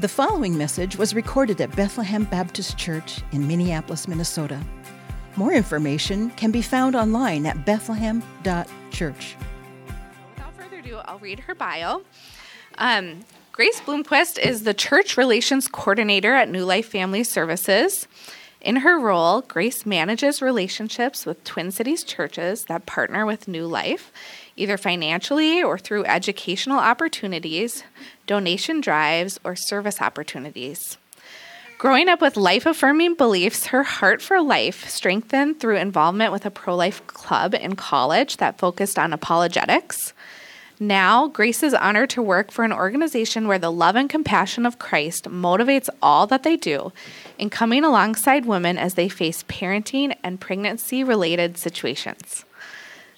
The following message was recorded at Bethlehem Baptist Church in Minneapolis, Minnesota. More information can be found online at bethlehem.church. Without further ado, I'll read her bio. Um, Grace Bloomquist is the Church Relations Coordinator at New Life Family Services. In her role, Grace manages relationships with Twin Cities churches that partner with New Life, either financially or through educational opportunities, donation drives, or service opportunities. Growing up with life affirming beliefs, her heart for life strengthened through involvement with a pro life club in college that focused on apologetics. Now, Grace is honored to work for an organization where the love and compassion of Christ motivates all that they do in coming alongside women as they face parenting and pregnancy related situations.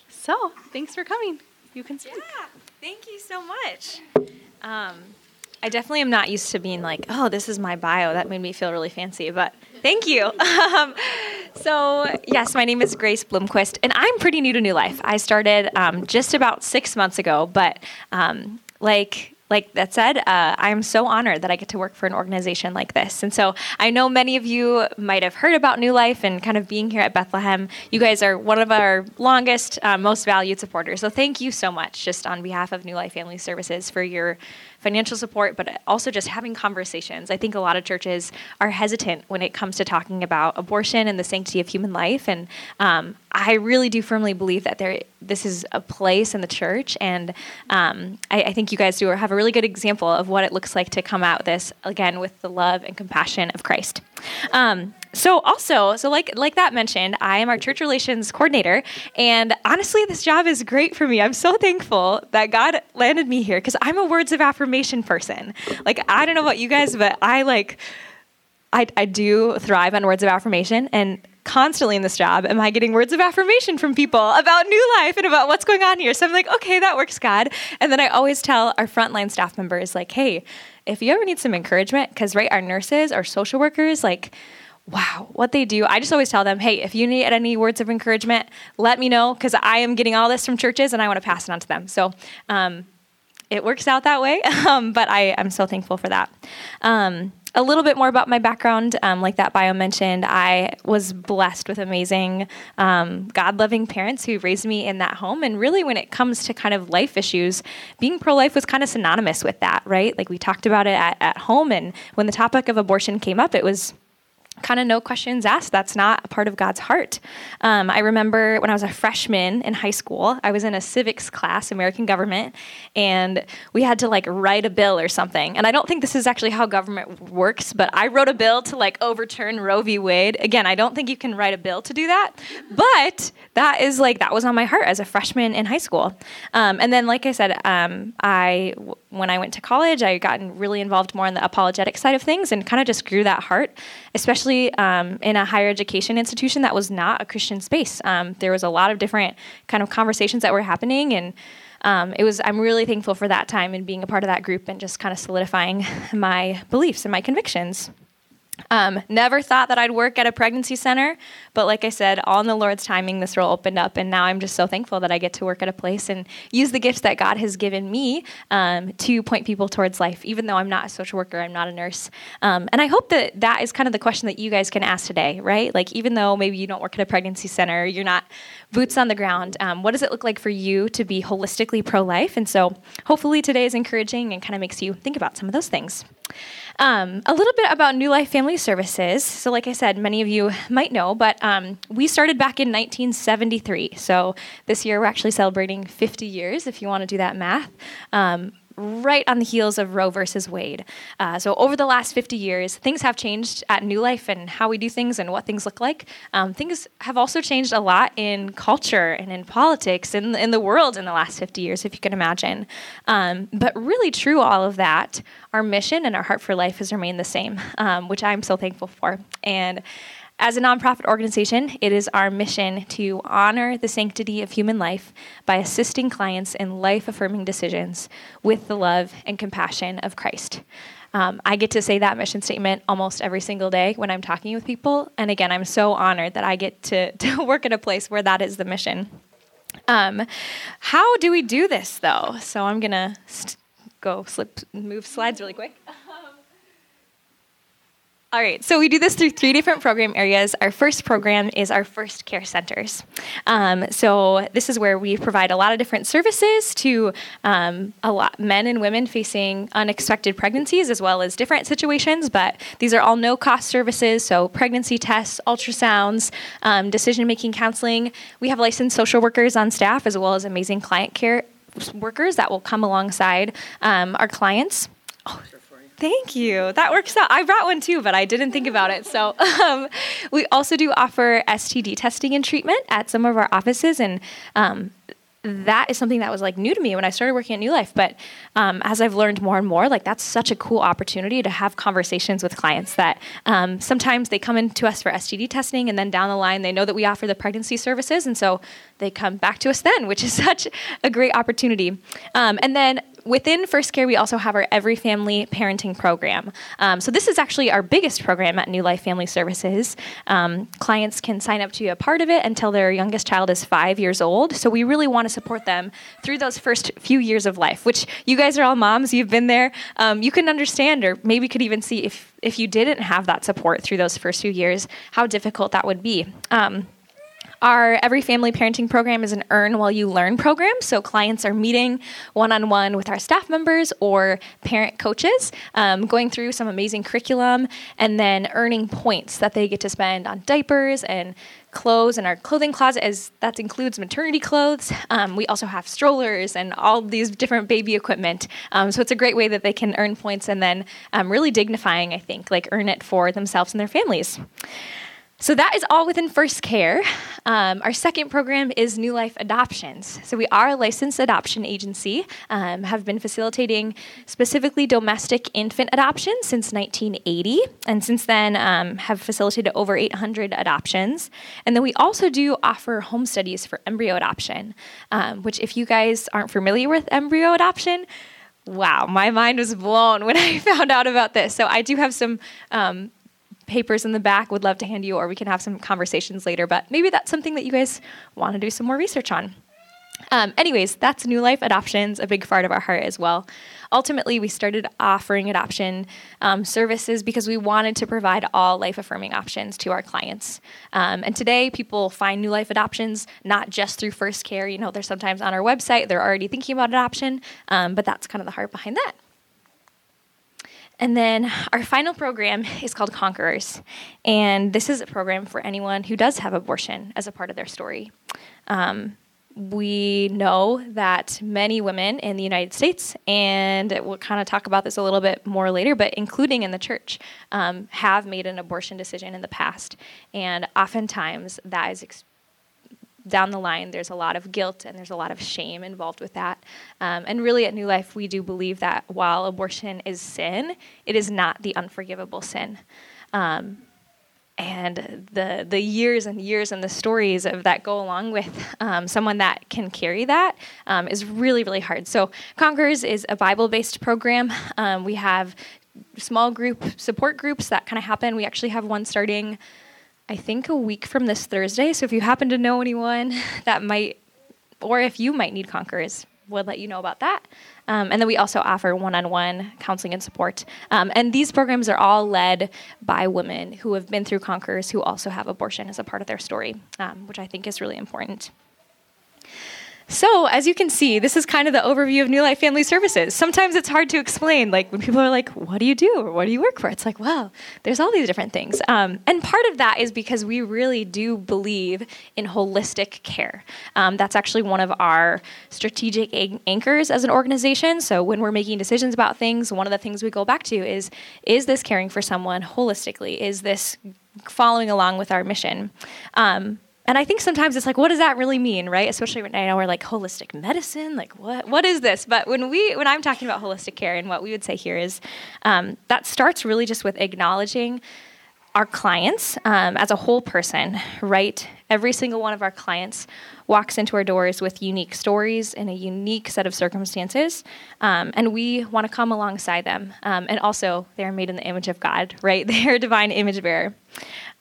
So, thanks for coming. You can speak. Yeah, thank you so much. Um, I definitely am not used to being like, oh, this is my bio. That made me feel really fancy, but thank you. um, so, yes, my name is Grace Bloomquist, and I'm pretty new to New Life. I started um, just about six months ago, but um, like like that said, uh, I'm so honored that I get to work for an organization like this. And so I know many of you might have heard about New Life and kind of being here at Bethlehem. You guys are one of our longest, uh, most valued supporters. So thank you so much, just on behalf of New Life Family Services, for your financial support, but also just having conversations. I think a lot of churches are hesitant when it comes to talking about abortion and the sanctity of human life. And um, I really do firmly believe that there, this is a place in the church, and um, I, I, think you guys do have a really good example of what it looks like to come out this again with the love and compassion of Christ. Um, so also, so like like that mentioned, I am our church relations coordinator, and honestly, this job is great for me. I'm so thankful that God landed me here because I'm a words of affirmation person. Like I don't know about you guys, but I like I I do thrive on words of affirmation, and constantly in this job am I getting words of affirmation from people about new life and about what's going on here. So I'm like, okay, that works, God. And then I always tell our frontline staff members, like, hey, if you ever need some encouragement, because right, our nurses, our social workers, like wow, what they do. I just always tell them, hey, if you need any words of encouragement, let me know because I am getting all this from churches and I want to pass it on to them. So um, it works out that way, um, but I, am so thankful for that. Um, a little bit more about my background, um, like that bio mentioned, I was blessed with amazing, um, God loving parents who raised me in that home. And really, when it comes to kind of life issues, being pro life was kind of synonymous with that, right? Like we talked about it at, at home. And when the topic of abortion came up, it was kind of no questions asked. That's not a part of God's heart. Um, I remember when I was a freshman in high school, I was in a civics class, American government, and we had to like write a bill or something. And I don't think this is actually how government works, but I wrote a bill to like overturn Roe v. Wade. Again, I don't think you can write a bill to do that, but that is like that was on my heart as a freshman in high school. Um, and then, like I said, um, I when I went to college, I got really involved more in the apologetic side of things and kind of just grew that heart, especially um, in a higher education institution that was not a Christian space. Um, there was a lot of different kind of conversations that were happening, and um, it was. I'm really thankful for that time and being a part of that group and just kind of solidifying my beliefs and my convictions. Um, never thought that I'd work at a pregnancy center, but like I said, all in the Lord's timing, this role opened up, and now I'm just so thankful that I get to work at a place and use the gifts that God has given me um, to point people towards life. Even though I'm not a social worker, I'm not a nurse, um, and I hope that that is kind of the question that you guys can ask today, right? Like, even though maybe you don't work at a pregnancy center, you're not boots on the ground. Um, what does it look like for you to be holistically pro-life? And so, hopefully, today is encouraging and kind of makes you think about some of those things. Um, a little bit about New Life Family Services. So, like I said, many of you might know, but um, we started back in 1973. So, this year we're actually celebrating 50 years, if you want to do that math. Um, right on the heels of Roe versus Wade. Uh, so, over the last 50 years, things have changed at New Life and how we do things and what things look like. Um, things have also changed a lot in culture and in politics and in, the world in the last 50 years, if you can imagine. Um, but really, true all of that, our mission and our heart for life has remained the same, um, which I'm so thankful for. And as a nonprofit organization, it is our mission to honor the sanctity of human life by assisting clients in life affirming decisions with the love and compassion of Christ. Um, I get to say that mission statement almost every single day when I'm talking with people. And again, I'm so honored that I get to, to work at a place where that is the mission. Um, how do we do this, though? So I'm going to st- go slip, move slides really quick. All right, so we do this through three different program areas. Our first program is our first care centers. Um, so this is where we provide a lot of different services to um, a lot men and women facing unexpected pregnancies as well as different situations. But these are all no cost services. So pregnancy tests, ultrasounds, um, decision making counseling. We have licensed social workers on staff as well as amazing client care workers that will come alongside um, our clients. Oh, Thank you. That works out. I brought one too, but I didn't think about it. So, um, we also do offer STD testing and treatment at some of our offices, and um, that is something that was like new to me when I started working at New Life. But um, as I've learned more and more, like that's such a cool opportunity to have conversations with clients that um, sometimes they come into us for STD testing and then down the line they know that we offer the pregnancy services. And so they come back to us then, which is such a great opportunity. Um, and then within First Care, we also have our Every Family Parenting Program. Um, so this is actually our biggest program at New Life Family Services. Um, clients can sign up to be a part of it until their youngest child is five years old. So we really want to support them through those first few years of life, which you guys are all moms, you've been there. Um, you can understand, or maybe could even see if if you didn't have that support through those first few years, how difficult that would be. Um, our Every Family Parenting Program is an earn while you learn program. So clients are meeting one on one with our staff members or parent coaches, um, going through some amazing curriculum, and then earning points that they get to spend on diapers and clothes in our clothing closet as that includes maternity clothes. Um, we also have strollers and all these different baby equipment. Um, so it's a great way that they can earn points and then um, really dignifying i think like earn it for themselves and their families so that is all within First Care. Um, our second program is New Life Adoptions. So we are a licensed adoption agency, um, have been facilitating specifically domestic infant adoptions since 1980, and since then um, have facilitated over 800 adoptions. And then we also do offer home studies for embryo adoption, um, which if you guys aren't familiar with embryo adoption, wow, my mind was blown when I found out about this. So I do have some um, papers in the back would love to hand you, or we can have some conversations later. But maybe that's something that you guys want to do some more research on. Um, anyways, that's New Life Adoptions, a big part of our heart as well. Ultimately, we started offering adoption um, services because we wanted to provide all life affirming options to our clients. Um, and today, people find New Life Adoptions not just through First Care. You know, they're sometimes on our website, they're already thinking about adoption, um, but that's kind of the heart behind that. And then our final program is called Conquerors. And this is a program for anyone who does have abortion as a part of their story. Um, we know that many women in the United States, and we'll kind of talk about this a little bit more later, but including in the church, um, have made an abortion decision in the past. And oftentimes that is down the line, there's a lot of guilt and there's a lot of shame involved with that. Um, and really, at New Life, we do believe that while abortion is sin, it is not the unforgivable sin. Um, and the the years and years and the stories of that go along with um, someone that can carry that um, is really really hard. So Conquerors is a Bible based program. Um, we have small group support groups that kind of happen. We actually have one starting I think a week from this Thursday. So if you happen to know anyone that might, or if you might need Conquerors, would let you know about that. Um, and then we also offer one on one counseling and support. Um, and these programs are all led by women who have been through Conquerors who also have abortion as a part of their story, um, which I think is really important. So, as you can see, this is kind of the overview of New Life Family Services. Sometimes it's hard to explain. Like when people are like, "What do you do?" or "What do you work for?" It's like, well, there's all these different things. Um, and part of that is because we really do believe in holistic care. Um, that's actually one of our strategic anchors as an organization. So when we're making decisions about things, one of the things we go back to is: Is this caring for someone holistically? Is this following along with our mission? Um, and I think sometimes it's like, what does that really mean, right? Especially right now we're like holistic medicine, like what what is this? But when we when I'm talking about holistic care, and what we would say here is um, that starts really just with acknowledging our clients um, as a whole person, right? Every single one of our clients walks into our doors with unique stories and a unique set of circumstances, um, and we want to come alongside them. Um, and also, they are made in the image of God, right? They are divine image bearer.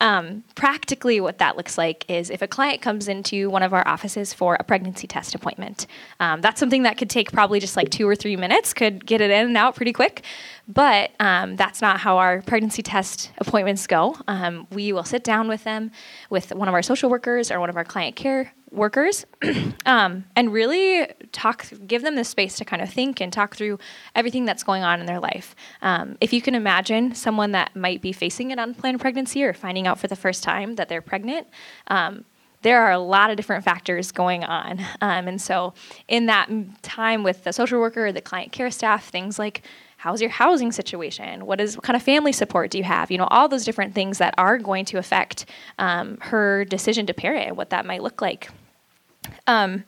Um, practically, what that looks like is if a client comes into one of our offices for a pregnancy test appointment, um, that's something that could take probably just like two or three minutes, could get it in and out pretty quick. But um, that's not how our pregnancy test appointments go. Um, we will sit down with them, with one of our social workers or one of our client care workers um, and really talk give them the space to kind of think and talk through everything that's going on in their life um, if you can imagine someone that might be facing an unplanned pregnancy or finding out for the first time that they're pregnant um, there are a lot of different factors going on. Um, and so, in that time with the social worker or the client care staff, things like how's your housing situation? What is what kind of family support do you have? You know, all those different things that are going to affect um, her decision to parent what that might look like. Um,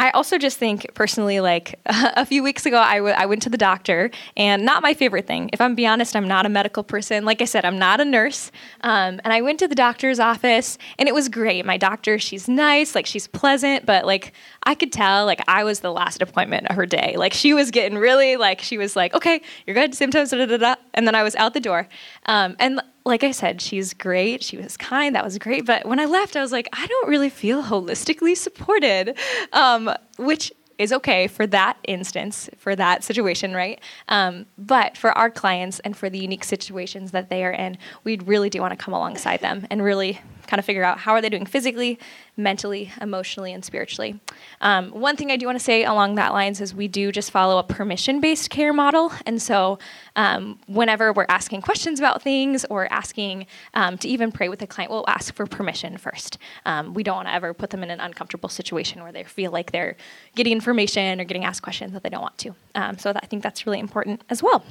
I also just think personally, like a few weeks ago, I, w- I went to the doctor, and not my favorite thing. If I'm be honest, I'm not a medical person. Like I said, I'm not a nurse. Um, and I went to the doctor's office, and it was great. My doctor, she's nice, like she's pleasant, but like I could tell, like I was the last appointment of her day. Like she was getting really like she was like, okay, you're good, symptoms, da da da, and then I was out the door. Um, and like I said, she's great. She was kind. That was great. But when I left, I was like, I don't really feel holistically supported, um, which is okay for that instance, for that situation, right? Um, but for our clients and for the unique situations that they are in, we really do want to come alongside them and really kind of figure out how are they doing physically, mentally, emotionally, and spiritually. Um, one thing I do want to say along that lines is we do just follow a permission-based care model, and so um, whenever we're asking questions about things or asking um, to even pray with a client, we'll ask for permission first. Um, we don't want to ever put them in an uncomfortable situation where they feel like they're getting information or getting asked questions that they don't want to. Um, so that, I think that's really important as well.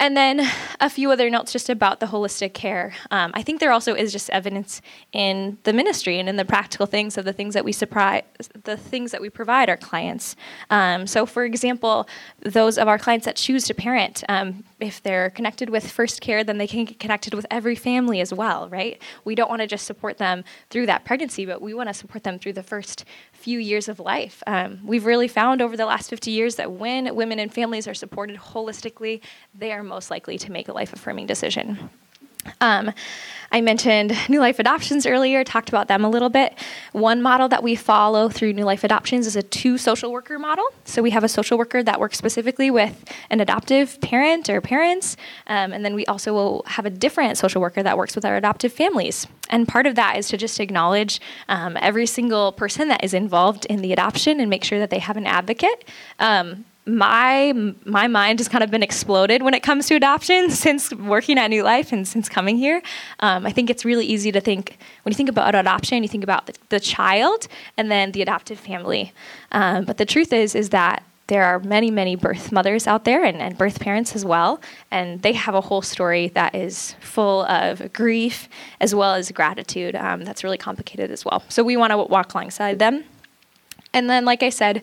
And then a few other notes just about the holistic care. Um, I think there also is just evidence in the ministry and in the practical things of the things that we surprise, the things that we provide our clients. Um, so, for example, those of our clients that choose to parent, um, if they're connected with First Care, then they can get connected with every family as well, right? We don't want to just support them through that pregnancy, but we want to support them through the first few years of life. Um, we've really found over the last 50 years that when women and families are supported holistically, they are most likely to make a life affirming decision. Um, I mentioned New Life Adoptions earlier, talked about them a little bit. One model that we follow through New Life Adoptions is a two social worker model. So we have a social worker that works specifically with an adoptive parent or parents, um, and then we also will have a different social worker that works with our adoptive families. And part of that is to just acknowledge um, every single person that is involved in the adoption and make sure that they have an advocate. Um, my my mind has kind of been exploded when it comes to adoption since working at New Life and since coming here. Um, I think it's really easy to think when you think about adoption, you think about the, the child and then the adoptive family. Um, but the truth is is that there are many many birth mothers out there and, and birth parents as well, and they have a whole story that is full of grief as well as gratitude. Um, that's really complicated as well. So we want to walk alongside them. And then, like I said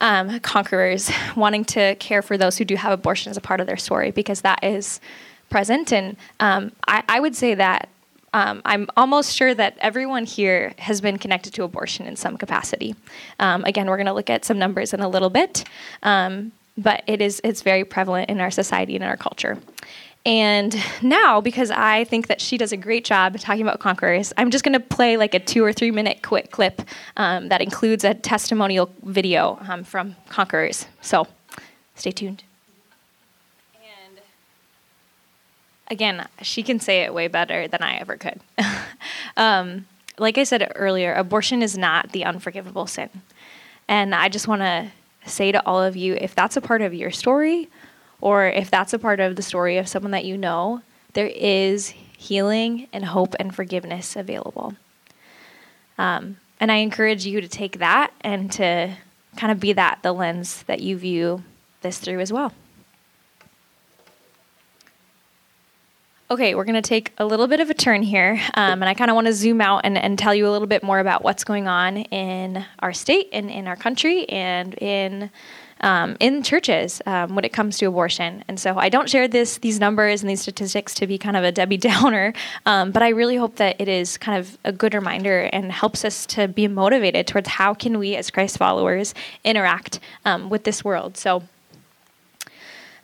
um, conquerors, wanting to care for those who do have abortion as a part of their story, because that is present. And um, I, I, would say that um, I'm almost sure that everyone here has been connected to abortion in some capacity. Um, again, we're going to look at some numbers in a little bit, um, but it is it's very prevalent in our society and in our culture. And now, because I think that she does a great job talking about conquerors, I'm just going to play like a two or three minute quick clip um, that includes a testimonial video um, from conquerors. So stay tuned. And again, she can say it way better than I ever could. um, like I said earlier, abortion is not the unforgivable sin. And I just want to say to all of you if that's a part of your story, or if that's a part of the story of someone that you know, there is healing and hope and forgiveness available. Um, and I encourage you to take that and to kind of be that the lens that you view this through as well. Okay, we're going to take a little bit of a turn here, um, and I kind of want to zoom out and, and tell you a little bit more about what's going on in our state and in our country and in um, in churches um, when it comes to abortion. And so I don't share this these numbers and these statistics to be kind of a Debbie Downer, um, but I really hope that it is kind of a good reminder and helps us to be motivated towards how can we as Christ followers interact um, with this world. So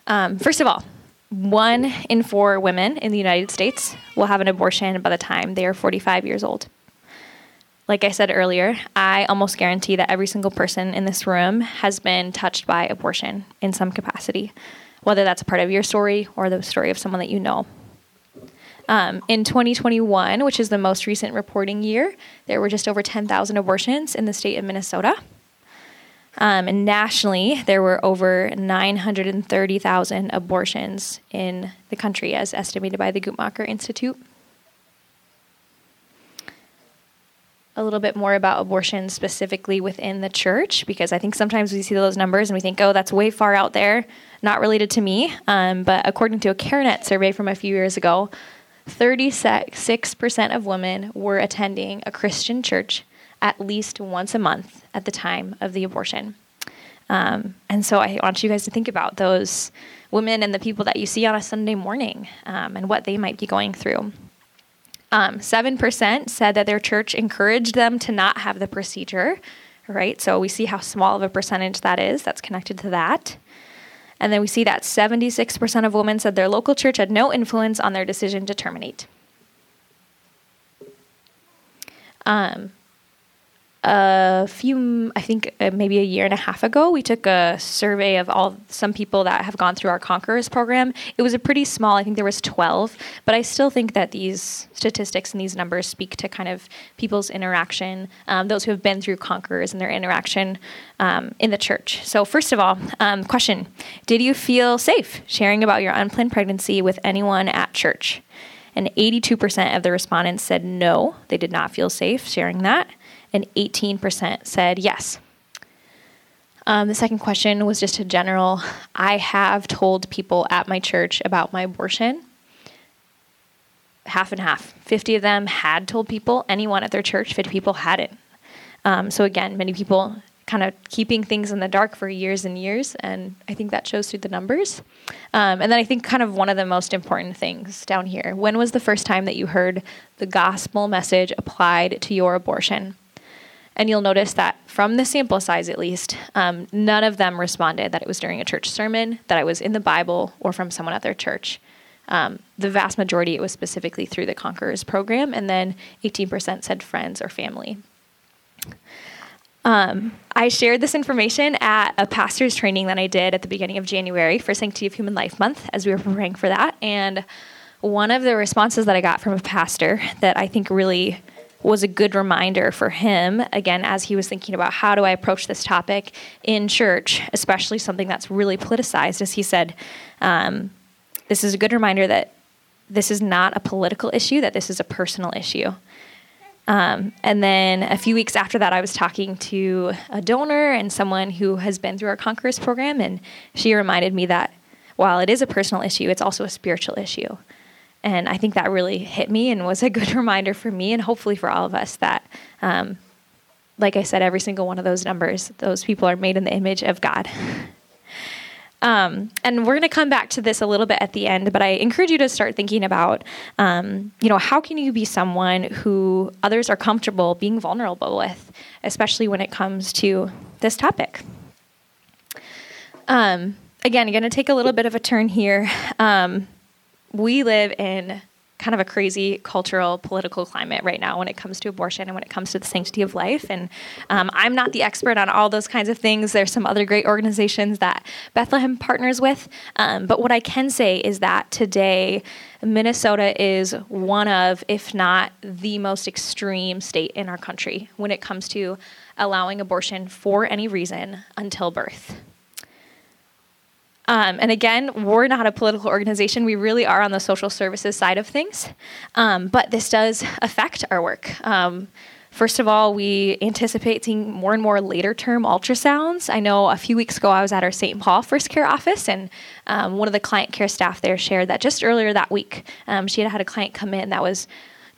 um, first of all, one in four women in the United States will have an abortion by the time they are 45 years old like I said earlier, I almost guarantee that every single person in this room has been touched by abortion in some capacity, whether that's a part of your story or the story of someone that you know. Um, in 2021, which is the most recent reporting year, there were just over 10,000 abortions in the state of Minnesota. Um, and nationally, there were over 930,000 abortions in the country, as estimated by the Guttmacher Institute. A little bit more about abortion specifically within the church because I think sometimes we see those numbers and we think, oh, that's way far out there, not related to me. Um, but according to a CareNet survey from a few years ago, 36% of women were attending a Christian church at least once a month at the time of the abortion. Um, and so I want you guys to think about those women and the people that you see on a Sunday morning um, and what they might be going through. Um, 7% said that their church encouraged them to not have the procedure, right? So we see how small of a percentage that is that's connected to that. And then we see that 76% of women said their local church had no influence on their decision to terminate. Um, a few, I think uh, maybe a year and a half ago, we took a survey of all some people that have gone through our Conquerors program. It was a pretty small, I think there was 12, but I still think that these statistics and these numbers speak to kind of people's interaction, um, those who have been through Conquerors and their interaction um, in the church. So, first of all, um, question Did you feel safe sharing about your unplanned pregnancy with anyone at church? And 82% of the respondents said no, they did not feel safe sharing that and 18% said yes. Um, the second question was just a general I have told people at my church about my abortion. Half and half. 50 of them had told people, anyone at their church, 50 people hadn't. Um, so, again, many people kind of keeping things in the dark for years and years, and I think that shows through the numbers. Um, and then I think kind of one of the most important things down here when was the first time that you heard the gospel message applied to your abortion? And you'll notice that from the sample size, at least, um, none of them responded that it was during a church sermon, that it was in the Bible, or from someone at their church. Um, the vast majority, it was specifically through the Conquerors program, and then 18% said friends or family. Um, I shared this information at a pastor's training that I did at the beginning of January for Sanctity of Human Life Month as we were preparing for that. And one of the responses that I got from a pastor that I think really was a good reminder for him, again, as he was thinking about how do I approach this topic in church, especially something that's really politicized, as he said, um, this is a good reminder that this is not a political issue, that this is a personal issue. Um, and then a few weeks after that, I was talking to a donor and someone who has been through our Conquerors program, and she reminded me that while it is a personal issue, it's also a spiritual issue. And I think that really hit me and was a good reminder for me and hopefully for all of us that, um, like I said, every single one of those numbers, those people are made in the image of God. Um, and we're going to come back to this a little bit at the end, but I encourage you to start thinking about, um, you know, how can you be someone who others are comfortable being vulnerable with, especially when it comes to this topic. Um, again, going to take a little bit of a turn here. We live in kind of a crazy cultural political climate right now when it comes to abortion and when it comes to the sanctity of life. And um, i'm not the expert on all those kinds of things. There's some other great organizations that bethlehem partners with. Um, but what i can say is that today minnesota is one of if not the most extreme state in our country when it comes to allowing abortion for any reason until birth um, and again, we're not a political organization. We really are on the social services side of things. Um, but this does affect our work. Um, first of all, we anticipate seeing more and more later term ultrasounds. I know a few weeks ago I was at our St. Paul First Care office, and um, one of the client care staff there shared that just earlier that week, um, she had had a client come in that was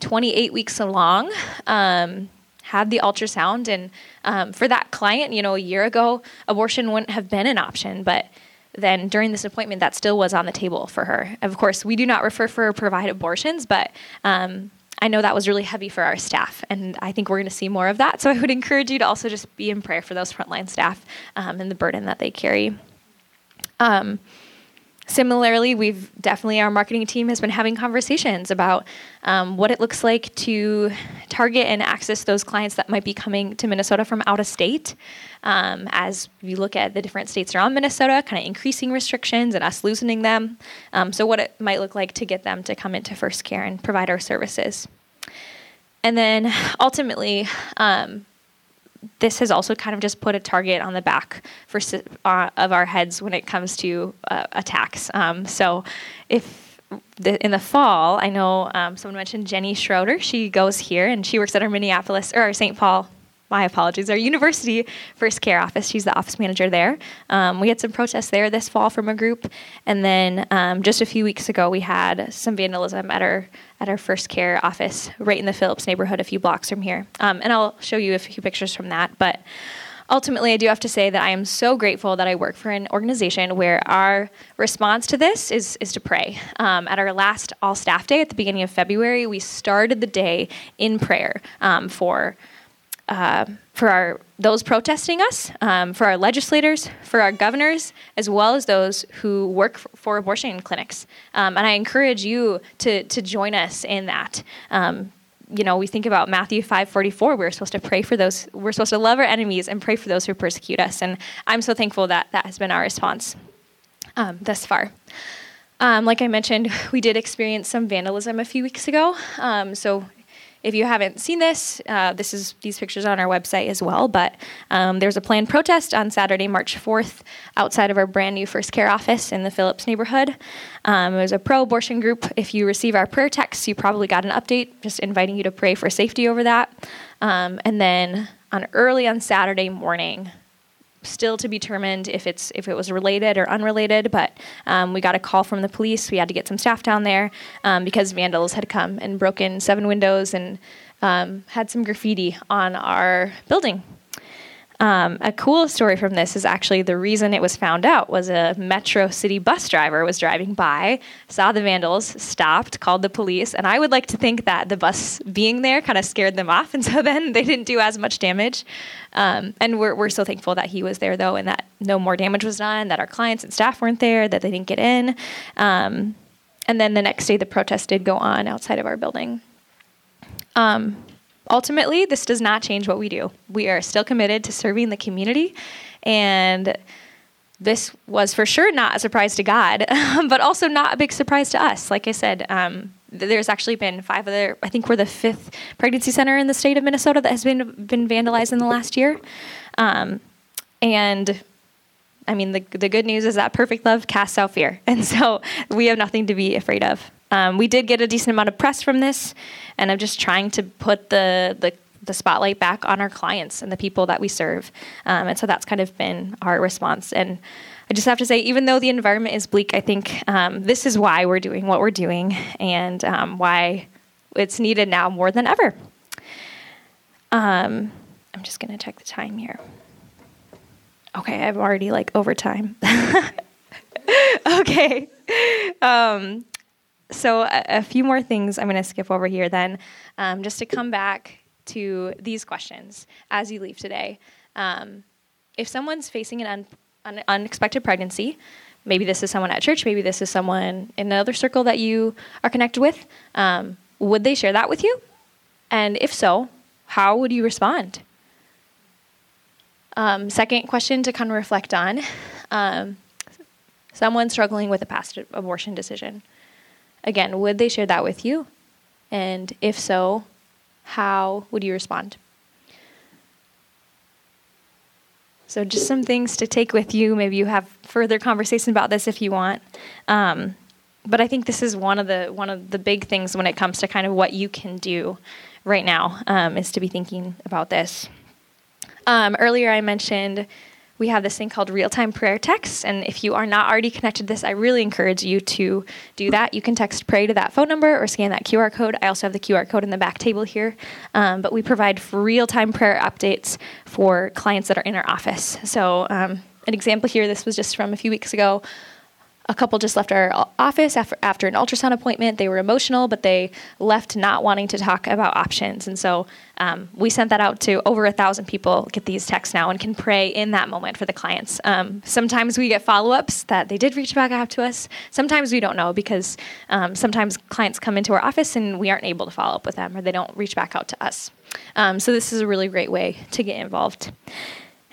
28 weeks along um, had the ultrasound. And um, for that client, you know, a year ago, abortion wouldn't have been an option, but then during this appointment, that still was on the table for her. Of course, we do not refer for or provide abortions, but um, I know that was really heavy for our staff, and I think we're going to see more of that. So I would encourage you to also just be in prayer for those frontline staff um, and the burden that they carry. Um, Similarly, we've definitely, our marketing team has been having conversations about um, what it looks like to target and access those clients that might be coming to Minnesota from out of state. Um, as we look at the different states around Minnesota, kind of increasing restrictions and us loosening them. Um, so, what it might look like to get them to come into First Care and provide our services. And then ultimately, um, this has also kind of just put a target on the back for uh, of our heads when it comes to uh, attacks. Um, so, if the, in the fall, I know um, someone mentioned Jenny Schroeder. She goes here and she works at our Minneapolis or our St. Paul my apologies, our university first care office. She's the office manager there. Um, we had some protests there this fall from a group, and then um, just a few weeks ago we had some vandalism at our at our first care office right in the Phillips neighborhood, a few blocks from here. Um, and I'll show you a few pictures from that, but. Ultimately, I do have to say that I am so grateful that I work for an organization where our response to this is, is to pray. Um, at our last all staff day at the beginning of February, we started the day in prayer um, for uh, for our those protesting us, um, for our legislators, for our governors, as well as those who work for, for abortion clinics. Um, and I encourage you to to join us in that. Um, you know, we think about Matthew 5:44. We're supposed to pray for those. We're supposed to love our enemies and pray for those who persecute us. And I'm so thankful that that has been our response um, thus far. Um, like I mentioned, we did experience some vandalism a few weeks ago. Um, so if you haven't seen this, uh, this is these pictures on our website as well. But um, there's a planned protest on Saturday, March 4th, outside of our brand new First Care office in the Phillips neighborhood. Um, it was a pro-abortion group. If you receive our prayer texts, you probably got an update just inviting you to pray for safety over that. Um, and then on early on Saturday morning, still to be determined if it's if it was related or unrelated. But um, we got a call from the police. We had to get some staff down there um, because vandals had come and broken seven windows and um, had some graffiti on our building. Um, a cool story from this is actually the reason it was found out was a Metro City bus driver was driving by, saw the vandals, stopped, called the police, and I would like to think that the bus being there kind of scared them off, and so then they didn't do as much damage. Um, and we're we're so thankful that he was there though, and that no more damage was done, that our clients and staff weren't there, that they didn't get in. Um, and then the next day, the protest did go on outside of our building. Um, ultimately, this does not change what we do. We are still committed to serving the community, and this was for sure not a surprise to God, but also not a big surprise to us. Like I said, um, there's actually been five other. I think we're the fifth pregnancy center in the state of Minnesota that has been been vandalized in the last year, um, and I mean the the good news is that perfect love casts out fear, and so we have nothing to be afraid of. Um, we did get a decent amount of press from this, and I'm just trying to put the the the spotlight back on our clients and the people that we serve. Um, and so that's kind of been our response. And I just have to say, even though the environment is bleak, I think um, this is why we're doing what we're doing and um, why it's needed now more than ever. Um, I'm just going to check the time here. Okay, I'm already like over time. okay. Um, so a, a, few more things I'm going to skip over here then, um, just to come back to these questions as you leave today. Um, if someone's facing an, un, unexpected pregnancy, maybe this is someone at church, maybe this is someone in another circle that you are connected with, um, would they share that with you? And if so, how would you respond? Um, second question to kind of reflect on um, someone struggling with a past abortion decision Again, would they share that with you? And if so, how would you respond? So, just some things to take with you. Maybe you have further conversation about this if you want. Um, but I think this is one of the one of the big things when it comes to kind of what you can do right now um, is to be thinking about this. Um, earlier, I mentioned we have this thing called real time prayer text. And if you are not already connected to this, I really encourage you to do that. You can text pray to that phone number or scan that QR code. I also have the QR code in the back table here. Um, but we provide real time prayer updates for clients that are in our office. So, um, an example here this was just from a few weeks ago a couple just left our office after, after an ultrasound appointment. They were emotional, but they left not wanting to talk about options. And so um, we sent that out to over a thousand people. Get these texts now and can pray in that moment for the clients. Um, sometimes we get follow ups that they did reach back out to us. Sometimes we don't know because um, sometimes clients come into our office and we aren't able to follow up with them or they don't reach back out to us. Um, so this is a really great way to get involved.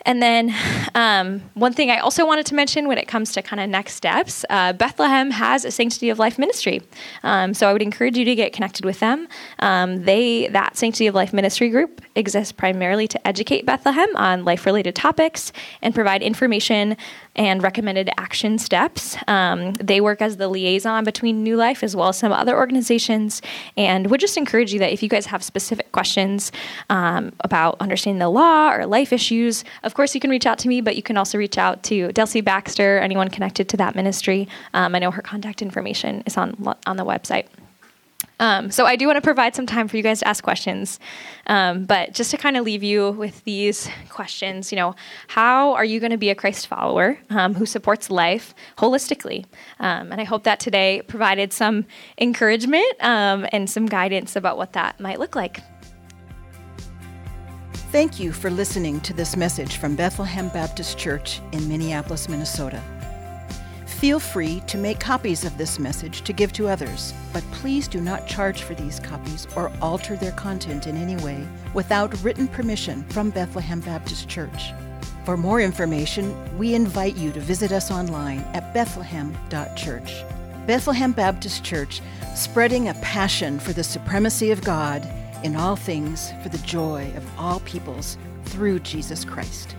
And then um, one thing I also wanted to mention when it comes to kind of next steps, uh, Bethlehem has a Sanctity of Life ministry. Um, so I would encourage you to get connected with them. Um, they that Sanctity of Life ministry group exists primarily to educate Bethlehem on life-related topics and provide information and recommended action steps. Um, they work as the liaison between New Life as well as some other organizations, and would just encourage you that if you guys have specific questions um, about understanding the law or life issues, of course you can reach out to me, but you can also reach out to Delcy Baxter, anyone connected to that ministry. Um, I know her contact information is on on the website. Um, so I do want to provide some time for you guys to ask questions, um, but just to kind of leave you with these questions, you know, how are you going to be a Christ follower um, who supports life holistically? Um, and I hope that today provided some encouragement um, and some guidance about what that might look like. Thank you for listening to this message from Bethlehem Baptist Church in Minneapolis, Minnesota. Feel free to make copies of this message to give to others, but please do not charge for these copies or alter their content in any way without written permission from Bethlehem Baptist Church. For more information, we invite you to visit us online at bethlehem.church. Bethlehem Baptist Church, spreading a passion for the supremacy of God in all things for the joy of all peoples through Jesus Christ.